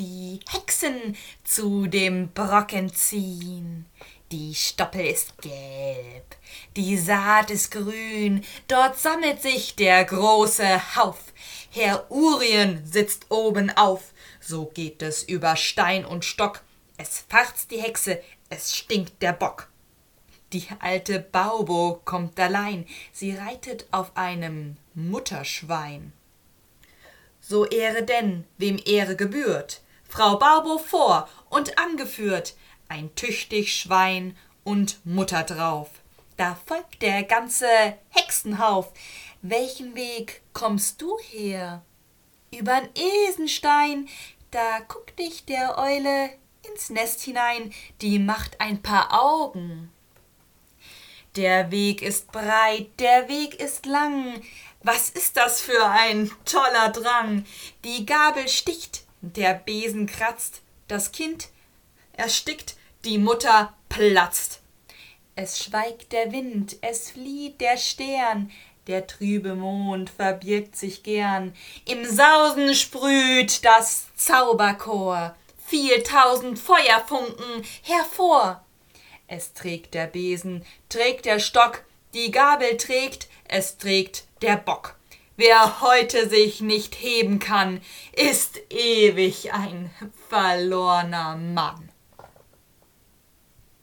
die Hexen zu dem Brocken ziehen. Die Stoppel ist gelb, die Saat ist grün, dort sammelt sich der große Hauf. Herr Urien sitzt oben auf, so geht es über Stein und Stock. Es farzt die Hexe, es stinkt der Bock. Die alte Baubo kommt allein, sie reitet auf einem Mutterschwein. So Ehre denn, wem Ehre gebührt, Frau Baubo vor und angeführt, ein tüchtig Schwein und Mutter drauf. Da folgt der ganze Hexenhauf. Welchen Weg kommst du her? Übern Esenstein, da guckt dich der Eule ins Nest hinein, die macht ein paar Augen. Der Weg ist breit, der Weg ist lang. Was ist das für ein toller Drang? Die Gabel sticht, der Besen kratzt, das Kind erstickt, die Mutter platzt. Es schweigt der Wind, es flieht der Stern, der trübe Mond verbirgt sich gern. Im Sausen sprüht das Zauberchor, viel tausend Feuerfunken hervor. Es trägt der Besen, trägt der Stock, die Gabel trägt, es trägt der Bock. Wer heute sich nicht heben kann, ist ewig ein verlorner Mann.